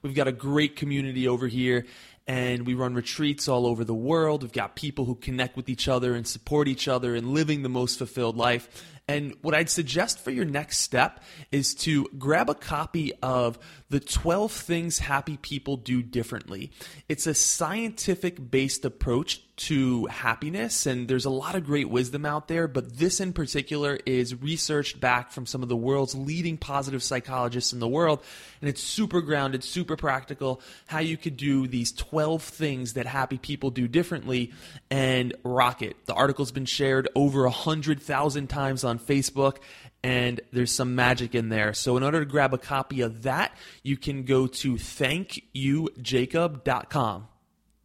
Speaker 1: We've got a great community over here, and we run retreats all over the world. We've got people who connect with each other and support each other in living the most fulfilled life. And what I'd suggest for your next step is to grab a copy of The 12 Things Happy People Do Differently. It's a scientific based approach to happiness, and there's a lot of great wisdom out there, but this in particular is researched back from some of the world's leading positive psychologists in the world, and it's super grounded, super practical, how you could do these 12 things that happy people do differently and rock it. The article's been shared over 100,000 times on Facebook, and there's some magic in there. So, in order to grab a copy of that, you can go to thankyoujacob.com.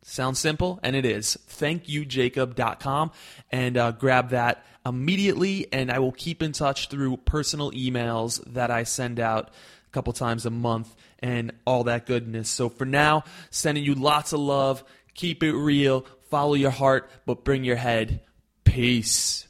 Speaker 1: Sounds simple, and it is. Thankyoujacob.com and uh, grab that immediately. And I will keep in touch through personal emails that I send out a couple times a month and all that goodness. So for now, sending you lots of love. Keep it real. Follow your heart, but bring your head. Peace.